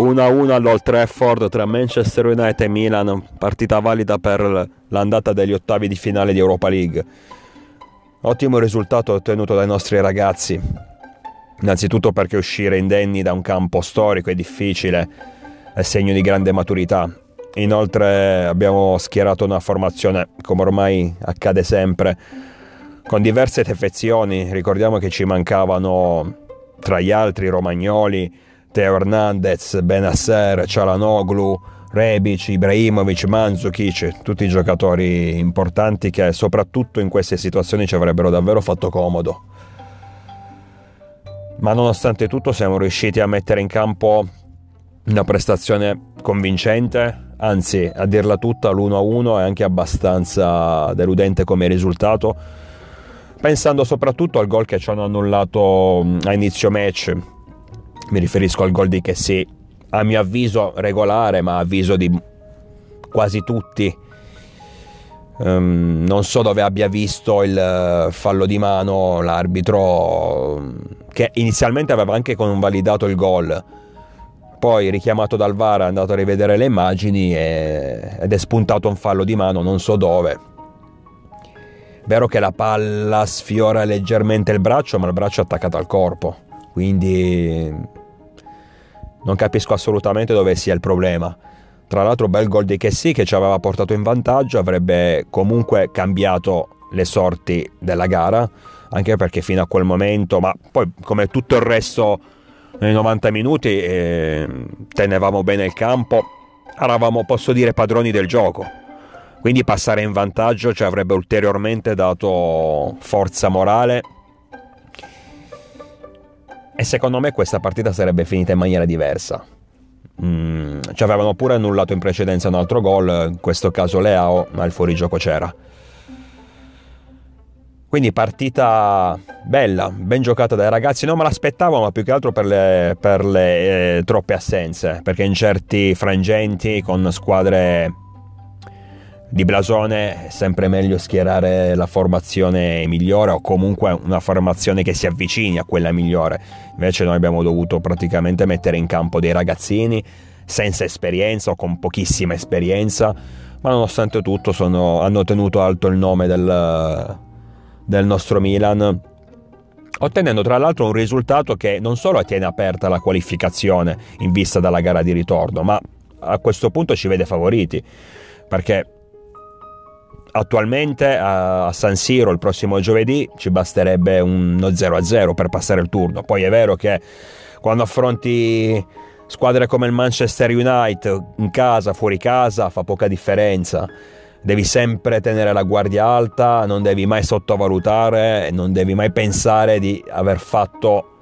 1-1 all'Old Trafford tra Manchester United e Milan, partita valida per l'andata degli ottavi di finale di Europa League. Ottimo risultato ottenuto dai nostri ragazzi, innanzitutto perché uscire indenni da un campo storico è difficile, è segno di grande maturità. Inoltre abbiamo schierato una formazione, come ormai accade sempre, con diverse defezioni. Ricordiamo che ci mancavano tra gli altri Romagnoli, Teo Hernandez, Benasser, Cialanoglu, Rebic, Ibrahimovic, Mandzukic, tutti giocatori importanti che soprattutto in queste situazioni ci avrebbero davvero fatto comodo. Ma nonostante tutto siamo riusciti a mettere in campo una prestazione convincente, anzi a dirla tutta l'1-1 è anche abbastanza deludente come risultato, pensando soprattutto al gol che ci hanno annullato a inizio match, mi riferisco al gol di Chessy, a mio avviso regolare, ma avviso di quasi tutti. Um, non so dove abbia visto il eh, fallo di mano l'arbitro che inizialmente aveva anche convalidato il gol. Poi richiamato dal VAR è andato a rivedere le immagini e, ed è spuntato un fallo di mano non so dove. Vero che la palla sfiora leggermente il braccio ma il braccio è attaccato al corpo. Quindi non capisco assolutamente dove sia il problema. Tra l'altro bel gol di Chessy che ci aveva portato in vantaggio, avrebbe comunque cambiato le sorti della gara, anche perché fino a quel momento, ma poi come tutto il resto nei 90 minuti eh, tenevamo bene il campo, eravamo, posso dire, padroni del gioco. Quindi passare in vantaggio ci avrebbe ulteriormente dato forza morale e secondo me questa partita sarebbe finita in maniera diversa. Mm, ci avevano pure annullato in precedenza un altro gol, in questo caso Leao, ma il fuorigioco c'era. Quindi partita bella, ben giocata dai ragazzi, non me l'aspettavo ma più che altro per le, per le eh, troppe assenze, perché in certi frangenti con squadre di blasone è sempre meglio schierare la formazione migliore o comunque una formazione che si avvicini a quella migliore. Invece noi abbiamo dovuto praticamente mettere in campo dei ragazzini senza esperienza o con pochissima esperienza, ma nonostante tutto sono, hanno tenuto alto il nome del, del nostro Milan ottenendo tra l'altro un risultato che non solo tiene aperta la qualificazione in vista della gara di ritorno, ma a questo punto ci vede favoriti, perché attualmente a San Siro il prossimo giovedì ci basterebbe uno 0-0 per passare il turno. Poi è vero che quando affronti squadre come il Manchester United in casa, fuori casa, fa poca differenza. Devi sempre tenere la guardia alta, non devi mai sottovalutare, non devi mai pensare di aver fatto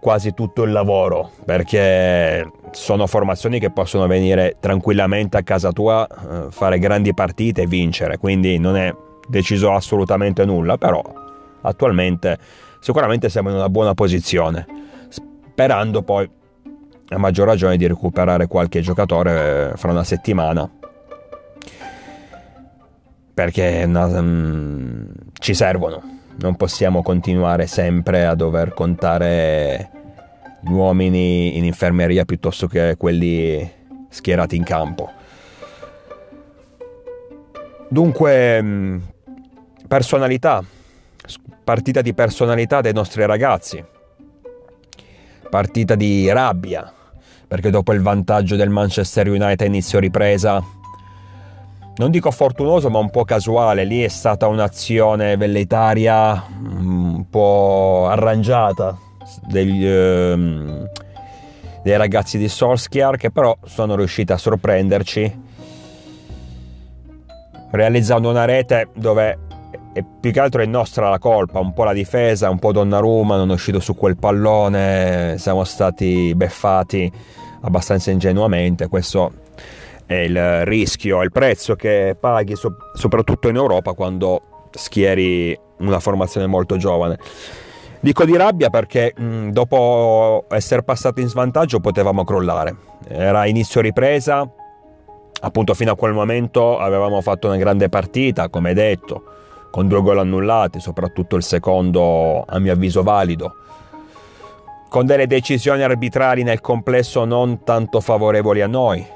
quasi tutto il lavoro, perché sono formazioni che possono venire tranquillamente a casa tua, eh, fare grandi partite e vincere, quindi non è deciso assolutamente nulla, però attualmente sicuramente siamo in una buona posizione, sperando poi a maggior ragione di recuperare qualche giocatore eh, fra una settimana. Perché um, ci servono, non possiamo continuare sempre a dover contare uomini in infermeria piuttosto che quelli schierati in campo. Dunque, mm, personalità, partita di personalità dei nostri ragazzi, partita di rabbia, perché dopo il vantaggio del Manchester United inizio ripresa, non dico fortunoso ma un po' casuale, lì è stata un'azione velleitaria mm, un po' arrangiata, degli, ehm, dei ragazzi di Solskjaer che però sono riusciti a sorprenderci realizzando una rete dove e più che altro è nostra la colpa, un po' la difesa, un po' Donnarumma, non è uscito su quel pallone, siamo stati beffati abbastanza ingenuamente, questo è il rischio, il prezzo che paghi soprattutto in Europa quando schieri una formazione molto giovane. Dico di rabbia perché mh, dopo essere passati in svantaggio potevamo crollare. Era inizio ripresa, appunto fino a quel momento avevamo fatto una grande partita, come detto, con due gol annullati, soprattutto il secondo a mio avviso valido. con delle decisioni arbitrali nel complesso non tanto favorevoli a noi.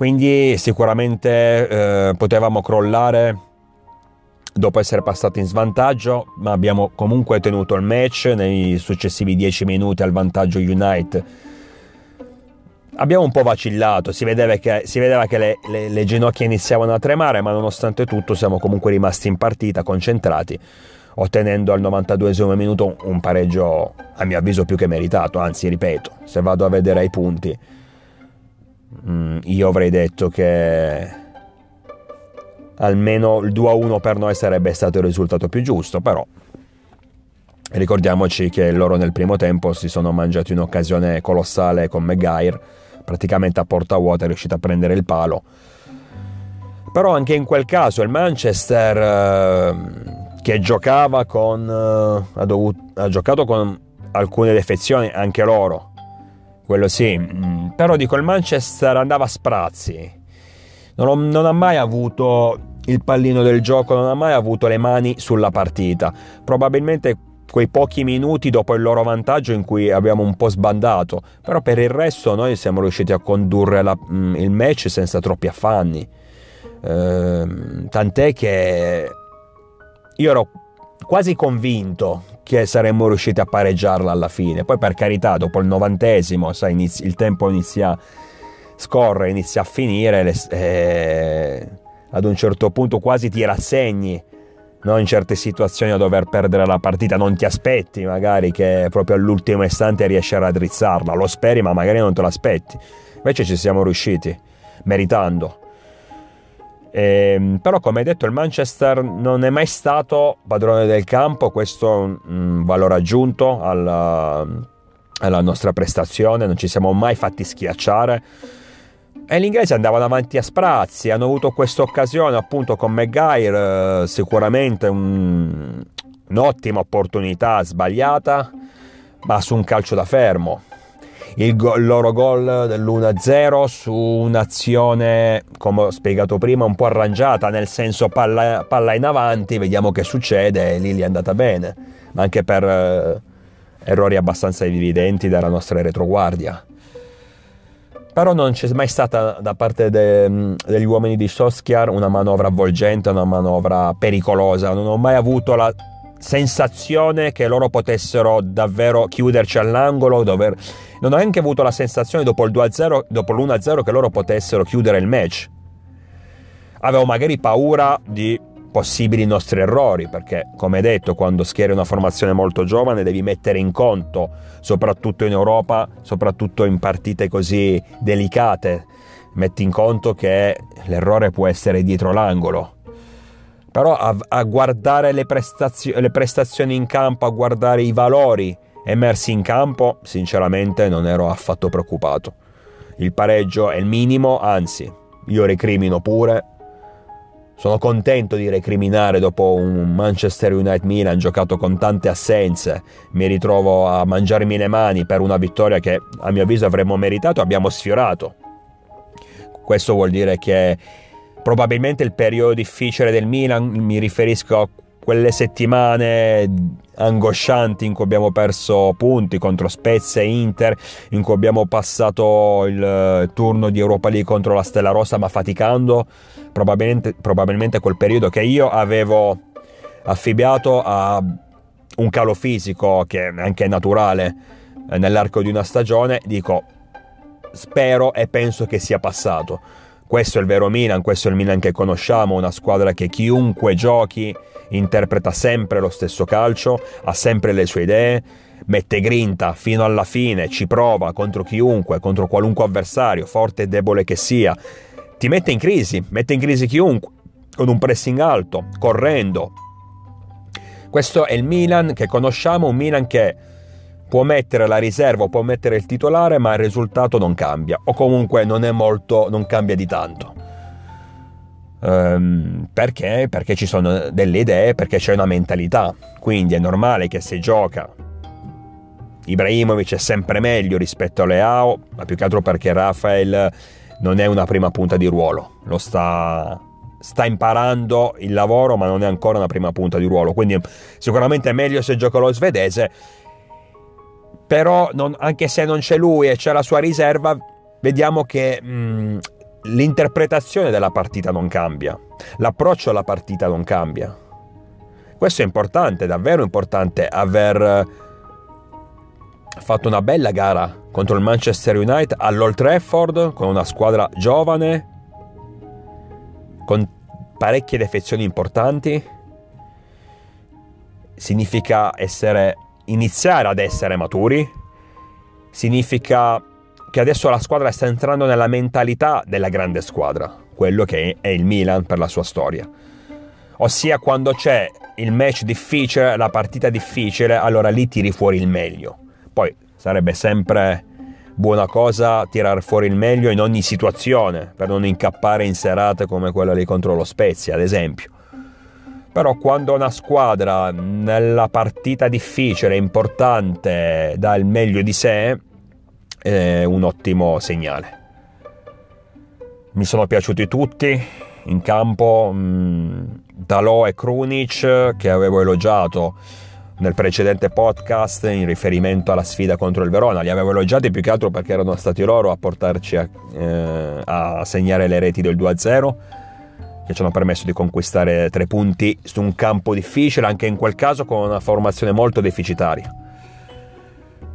Quindi sicuramente eh, potevamo crollare dopo essere passati in svantaggio, ma abbiamo comunque tenuto il match nei successivi 10 minuti al vantaggio United. Abbiamo un po' vacillato, si vedeva che, si vedeva che le, le, le ginocchia iniziavano a tremare, ma nonostante tutto siamo comunque rimasti in partita, concentrati ottenendo al 92 minuto un pareggio a mio avviso più che meritato, anzi ripeto, se vado a vedere i punti, mm, io avrei detto che almeno il 2-1 per noi sarebbe stato il risultato più giusto, però ricordiamoci che loro nel primo tempo si sono mangiati un'occasione colossale con Maguire, praticamente a porta vuota è riuscito a prendere il palo. Però anche in quel caso il Manchester eh, che giocava con uh, ha, dovuto, ha, giocato con alcune defezioni anche loro quello sì mm, però dico il Manchester andava a sprazzi. Non, ho, non, ha mai avuto il pallino del gioco non ha mai avuto le mani sulla partita. Probabilmente quei pochi minuti dopo il loro vantaggio in cui abbiamo un po' sbandato. Però per il resto noi siamo riusciti a condurre la, mm, il match senza troppi affanni. Ehm, tant'è che io ero quasi convinto che saremmo riusciti a pareggiarla alla fine. Poi per carità, dopo il novantesimo, sai, inizi, il tempo inizia a scorrere, inizia a finire, le, eh, ad un certo punto quasi ti rassegni no? in certe situazioni a dover perdere la partita, non ti aspetti magari che proprio all'ultimo istante riesci a raddrizzarla, lo speri ma magari non te l'aspetti. Invece ci siamo riusciti, meritando. Eh, però come detto il Manchester non è mai stato padrone del campo, questo è un, un valore aggiunto alla, alla, nostra prestazione, non ci siamo mai fatti schiacciare. E gli inglesi andavano avanti a sprazzi, hanno avuto questa occasione appunto con Maguire, eh, sicuramente un, un'ottima opportunità sbagliata, ma su un calcio da fermo il, go- il loro gol dell'1-0 su un'azione, come ho spiegato prima, un po' arrangiata, nel senso palla, palla in avanti, vediamo che succede lì gli è andata bene, ma anche per eh, errori abbastanza evidenti della nostra retroguardia. Però non c'è mai stata da parte de, degli uomini di Soskiar una manovra avvolgente, una manovra pericolosa. Non ho mai avuto la sensazione che loro potessero davvero chiuderci all'angolo, dover... non ho neanche avuto la sensazione dopo il 2-0, dopo l'1-0 che loro potessero chiudere il match. Avevo magari paura di possibili nostri errori, perché come detto, quando schieri una formazione molto giovane devi mettere in conto, soprattutto in Europa, soprattutto in partite così delicate, metti in conto che l'errore può essere dietro l'angolo però a, a guardare le, prestazio- le prestazioni in campo, a guardare i valori emersi in campo, sinceramente non ero affatto preoccupato. Il pareggio è il minimo, anzi, io recrimino pure. Sono contento di recriminare dopo un Manchester United Milan giocato con tante assenze. Mi ritrovo a mangiarmi le mani per una vittoria che a mio avviso avremmo meritato, abbiamo sfiorato. Questo vuol dire che probabilmente il periodo difficile del Milan, mi riferisco a quelle settimane angoscianti in cui abbiamo perso punti contro Spezia e Inter, in cui abbiamo passato il turno di Europa League contro la Stella Rossa ma faticando, probabilmente, probabilmente quel periodo che io avevo affibbiato a un calo fisico che anche è naturale nell'arco di una stagione, dico spero e penso che sia passato questo è il vero Milan, questo è il Milan che conosciamo, una squadra che chiunque giochi interpreta sempre lo stesso calcio, ha sempre le sue idee, mette grinta fino alla fine, ci prova contro chiunque, contro qualunque avversario, forte e debole che sia. Ti mette in crisi, mette in crisi chiunque, con un pressing alto, correndo. Questo è il Milan che conosciamo, un Milan che può mettere la riserva può mettere il titolare, ma il risultato non cambia, o comunque non è molto, non cambia di tanto. Um, perché? Perché ci sono delle idee, perché c'è una mentalità. Quindi è normale che se gioca Ibrahimovic è sempre meglio rispetto a Leao, ma più che altro perché Rafael non è una prima punta di ruolo, lo sta, sta imparando il lavoro, ma non è ancora una prima punta di ruolo. Quindi sicuramente è meglio se gioca lo svedese però non, anche se non c'è lui e c'è la sua riserva, vediamo che mh, l'interpretazione della partita non cambia, l'approccio alla partita non cambia. Questo è importante, davvero importante, aver fatto una bella gara contro il Manchester United all'Old Trafford con una squadra giovane, con parecchie defezioni importanti. Significa essere, iniziare ad essere maturi, significa che adesso la squadra sta entrando nella mentalità della grande squadra, quello che è il Milan per la sua storia. Ossia quando c'è il match difficile, la partita difficile, allora lì tiri fuori il meglio. Poi sarebbe sempre buona cosa tirar fuori il meglio in ogni situazione, per non incappare in serate come quella lì contro lo Spezia, ad esempio. Però quando una squadra nella partita difficile, importante, dà il meglio di sé, è un ottimo segnale. Mi sono piaciuti tutti in campo, mm, Dalò e Krunic che avevo elogiato nel precedente podcast in riferimento alla sfida contro il Verona. Li avevo elogiati più che altro perché erano stati loro a portarci a, eh, a segnare le reti del 2-0 che ci hanno permesso di conquistare tre punti su un campo difficile, anche in quel caso con una formazione molto deficitaria.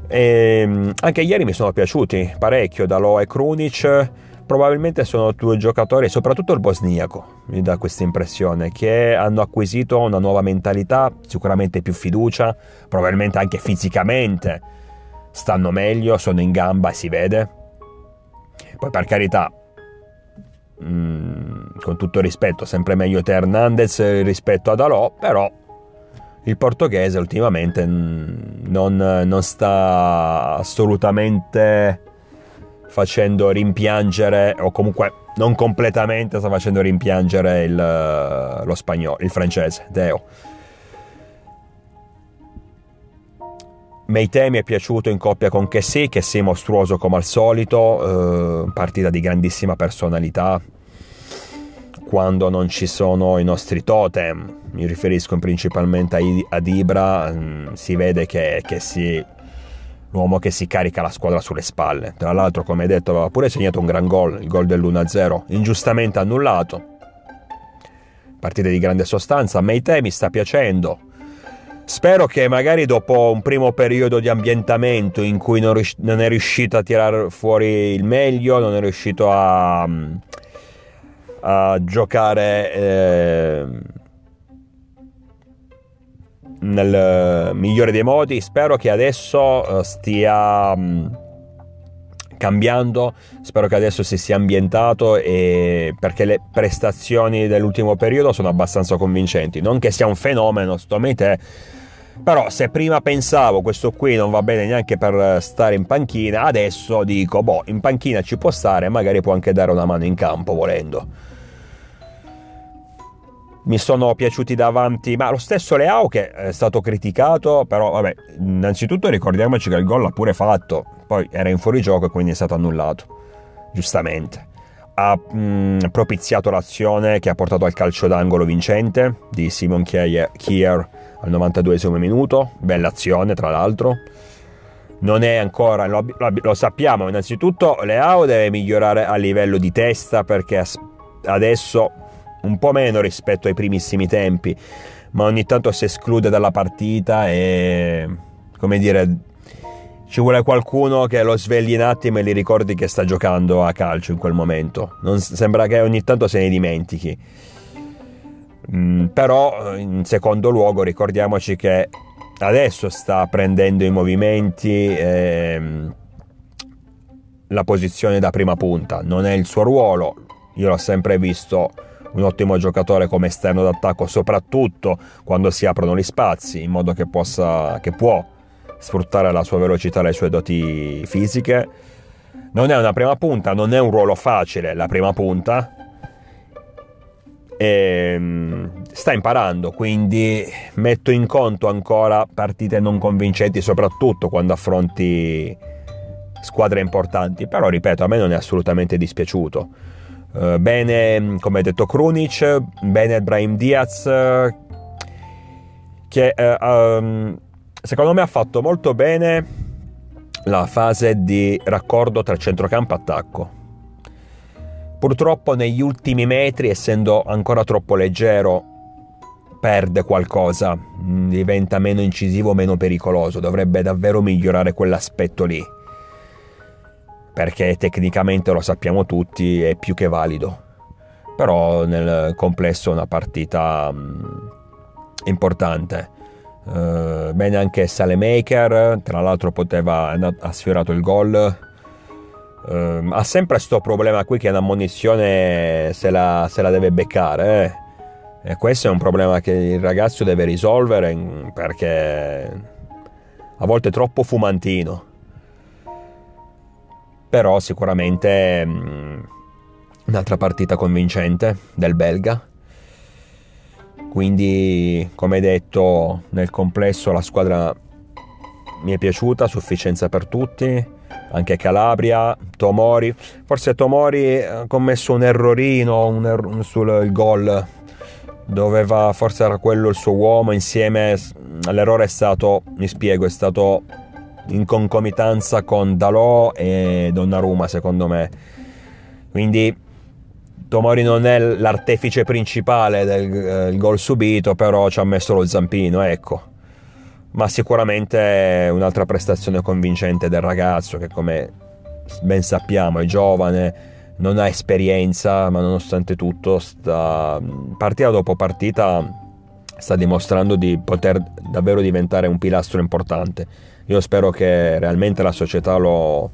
E ehm, anche ieri mi sono piaciuti parecchio Dalò e Krunic probabilmente sono due giocatori, soprattutto il bosniaco, mi dà questa impressione, che hanno acquisito una nuova mentalità, sicuramente più fiducia, probabilmente anche fisicamente stanno meglio, sono in gamba, si vede. Poi per carità, mm, con tutto rispetto, sempre meglio te Hernandez rispetto ad Alò, però il portoghese ultimamente non, non sta assolutamente facendo rimpiangere, o comunque non completamente, sta facendo rimpiangere il, lo spagnolo, il francese, Deo. Meite mi è piaciuto in coppia con Kessi, Kessi mostruoso come al solito, eh, partita di grandissima personalità. Quando non ci sono i nostri totem, mi riferisco principalmente ad Ibra, mm, si vede che Kessi l'uomo che si carica la squadra sulle spalle. Tra l'altro, come detto, aveva pure segnato un gran gol, il gol dell'1-0, ingiustamente annullato. Partite di grande sostanza, Meite mi sta piacendo. Spero che magari dopo un primo periodo di ambientamento in cui non, è riuscito a tirare fuori il meglio, non è riuscito a, a giocare... Eh, nel migliore dei modi. Spero che adesso eh, stia mm, cambiando, spero che adesso si sia ambientato perché le prestazioni dell'ultimo periodo sono abbastanza convincenti. Non che sia un fenomeno, sto te. Però se prima pensavo questo qui non va bene neanche per stare in panchina, adesso dico, boh, in panchina ci può stare, magari può anche dare una mano in campo volendo mi sono piaciuti davanti, ma lo stesso Leao che è stato criticato, però vabbè, innanzitutto ricordiamoci che il gol l'ha pure fatto, poi era in fuorigioco e quindi è stato annullato, giustamente. Ha mh, propiziato l'azione che ha portato al calcio d'angolo vincente di Simon Kier al 92 minuto, bella azione tra l'altro. Non è ancora, lo, lo sappiamo, innanzitutto Leao deve migliorare a livello di testa perché adesso un po' meno rispetto ai primissimi tempi, ma ogni tanto si esclude dalla partita e, come dire, ci vuole qualcuno che lo svegli un attimo e gli ricordi che sta giocando a calcio in quel momento. Non, sembra che ogni tanto se ne dimentichi. Mm, però, in secondo luogo, ricordiamoci che adesso sta prendendo i movimenti. Ehm, la posizione da prima punta non è il suo ruolo. Io l'ho sempre visto un ottimo giocatore come esterno d'attacco, soprattutto quando si aprono gli spazi, in modo che, possa, che può sfruttare la sua velocità e le sue doti fisiche. Non è una prima punta, non è un ruolo facile la prima punta. E ehm, sta imparando, quindi metto in conto ancora partite non convincenti, soprattutto quando affronti squadre importanti. Però ripeto, a me non è assolutamente dispiaciuto. Eh, bene, come ha detto Krunic, bene Brahim Diaz, che um, secondo me ha fatto molto bene la fase di raccordo tra centrocampo e attacco. Purtroppo negli ultimi metri, essendo ancora troppo leggero, perde qualcosa, diventa meno incisivo, meno pericoloso, dovrebbe davvero migliorare quell'aspetto lì, perché tecnicamente lo sappiamo tutti, è più che valido, però nel complesso è una partita importante. Uh, bene anche Salemaker, tra l'altro poteva, ha sfiorato il gol. Uh, ha sempre questo problema qui che una munizione se la, se la deve beccare. Eh. E questo è un problema che il ragazzo deve risolvere perché a volte è troppo fumantino. Però sicuramente um, un'altra partita convincente del belga. Quindi, come detto, nel complesso la squadra mi è piaciuta, sufficienza per tutti, anche Calabria, Tomori. Forse Tomori ha commesso un errorino un erro, sul gol, doveva, forse era quello il suo uomo, insieme all'errore è stato, mi spiego, è stato in concomitanza con Dalò e Donnarumma secondo me. Quindi Tomori non è l'artefice principale del eh, gol subito, però ci ha messo lo zampino, ecco. Ma sicuramente un'altra prestazione convincente del ragazzo che come ben sappiamo è giovane, non ha esperienza, ma nonostante tutto sta partita dopo partita sta dimostrando di poter davvero diventare un pilastro importante. Io spero che realmente la società lo,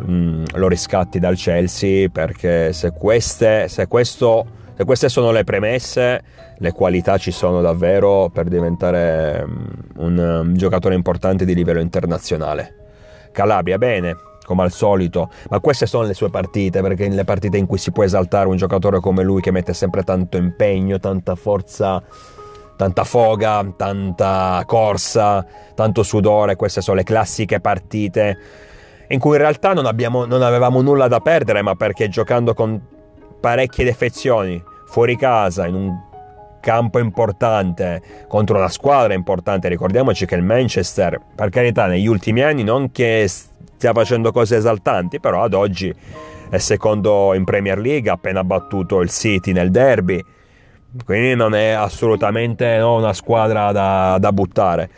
Mm, lo riscatti dal Chelsea perché se queste, se, questo, se queste sono le premesse, le qualità ci sono davvero per diventare mm, un, un giocatore importante di livello internazionale. Calabria bene, come al solito, ma queste sono le sue partite, perché nelle partite in cui si può esaltare un giocatore come lui che mette sempre tanto impegno, tanta forza, tanta foga, tanta corsa, tanto sudore, queste sono le classiche partite in cui in realtà non, abbiamo, non avevamo nulla da perdere, ma perché giocando con parecchie defezioni fuori casa, in un campo importante, contro una squadra importante, ricordiamoci che il Manchester, per carità, negli ultimi anni non che stia facendo cose esaltanti, però ad oggi è secondo in Premier League, ha appena battuto il City nel derby, quindi non è assolutamente no, una squadra da, da buttare.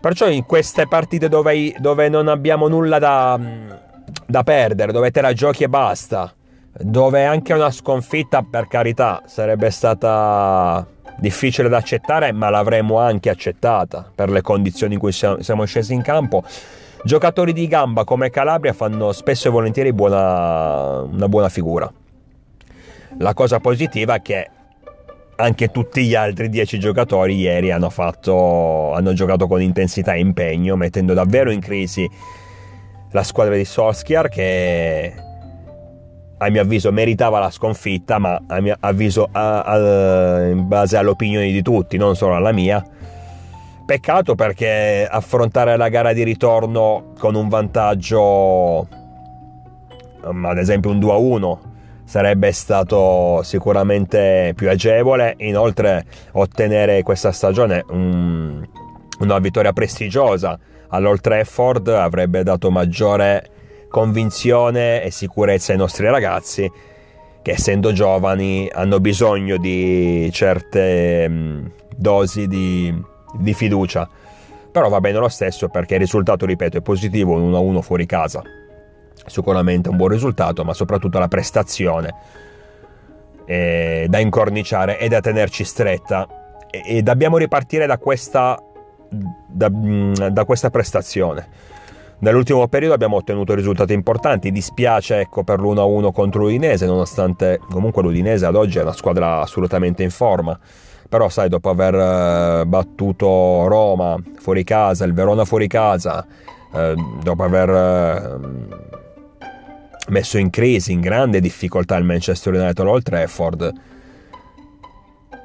Perciò in queste partite dove, dove non abbiamo nulla da, da, perdere, dove te la giochi e basta, dove anche una sconfitta, per carità, sarebbe stata difficile da accettare, ma l'avremmo anche accettata per le condizioni in cui siamo, scesi in campo. Giocatori di gamba come Calabria fanno spesso e volentieri buona, una buona figura. La cosa positiva è che anche tutti gli altri 10 giocatori ieri hanno, fatto, hanno giocato con intensità e impegno, mettendo davvero in crisi la squadra di Solskjaer che a mio avviso meritava la sconfitta, ma a mio avviso a, a, in base all'opinione di tutti, non solo alla mia. Peccato perché affrontare la gara di ritorno con un vantaggio, ad esempio un 2-1, sarebbe stato sicuramente più agevole. Inoltre ottenere questa stagione un, una vittoria prestigiosa all'Old Trafford avrebbe dato maggiore convinzione e sicurezza ai nostri ragazzi che essendo giovani hanno bisogno di certe mh, dosi di, di fiducia. Però va bene lo stesso perché il risultato, ripeto, è positivo, un 1-1 fuori casa sicuramente un buon risultato, ma soprattutto la prestazione eh, da incorniciare e da tenerci stretta. E, dobbiamo ripartire da questa, da, mm, da questa prestazione. Nell'ultimo periodo abbiamo ottenuto risultati importanti, dispiace ecco, per l'1-1 contro l'Udinese, nonostante comunque l'Udinese ad oggi è una squadra assolutamente in forma. Però sai, dopo aver eh, battuto Roma fuori casa, il Verona fuori casa, eh, dopo aver eh, messo in crisi, in grande difficoltà il Manchester United all'Old Trafford,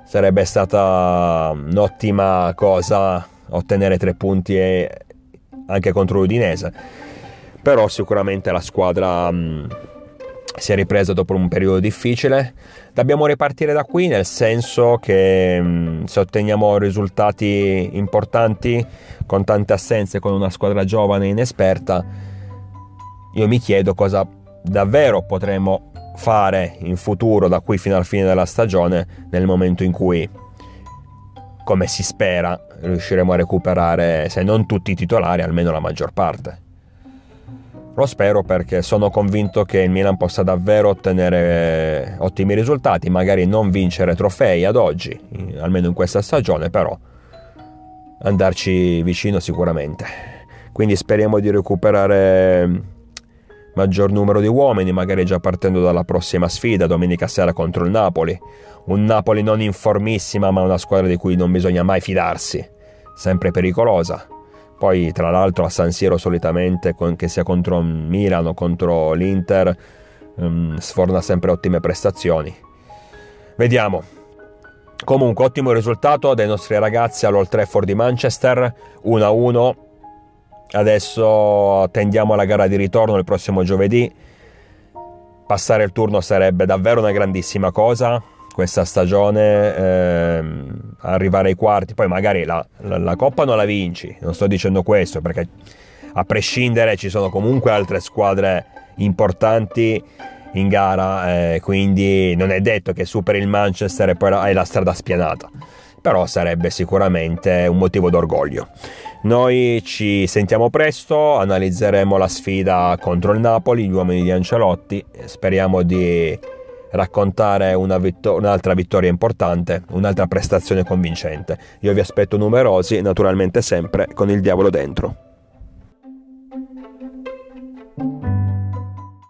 sarebbe stata un'ottima cosa ottenere tre punti anche contro l'Udinese. Però sicuramente la squadra si è ripresa dopo un periodo difficile. Dobbiamo ripartire da qui nel senso che mm, se otteniamo risultati importanti con tante assenze, con una squadra giovane e inesperta, io mi chiedo cosa davvero potremo fare in futuro da qui fino alla fine della stagione nel momento in cui come si spera riusciremo a recuperare se non tutti i titolari almeno la maggior parte lo spero perché sono convinto che il Milan possa davvero ottenere ottimi risultati, magari non vincere trofei ad oggi, almeno in questa stagione, però andarci vicino sicuramente. Quindi speriamo di recuperare maggior numero di uomini, magari già partendo dalla prossima sfida, domenica sera contro il Napoli. Un Napoli non informissima, ma una squadra di cui non bisogna mai fidarsi, sempre pericolosa poi tra l'altro a San Siro solitamente, che sia contro Milano contro l'Inter, um, sforna sempre ottime prestazioni. Vediamo. Comunque ottimo risultato dei nostri ragazzi all'Old Trafford di Manchester, 1-1. Adesso attendiamo la gara di ritorno il prossimo giovedì. Passare il turno sarebbe davvero una grandissima cosa questa stagione ehm, arrivare ai quarti, poi magari la, la, la, Coppa non la vinci, non sto dicendo questo perché a prescindere ci sono comunque altre squadre importanti in gara, eh, quindi non è detto che superi il Manchester e poi hai la strada spianata, però sarebbe sicuramente un motivo d'orgoglio. Noi ci sentiamo presto, analizzeremo la sfida contro il Napoli, gli uomini di Ancelotti, speriamo di raccontare vittor- un'altra vittoria importante, un'altra prestazione convincente. Io vi aspetto numerosi, naturalmente sempre con il diavolo dentro.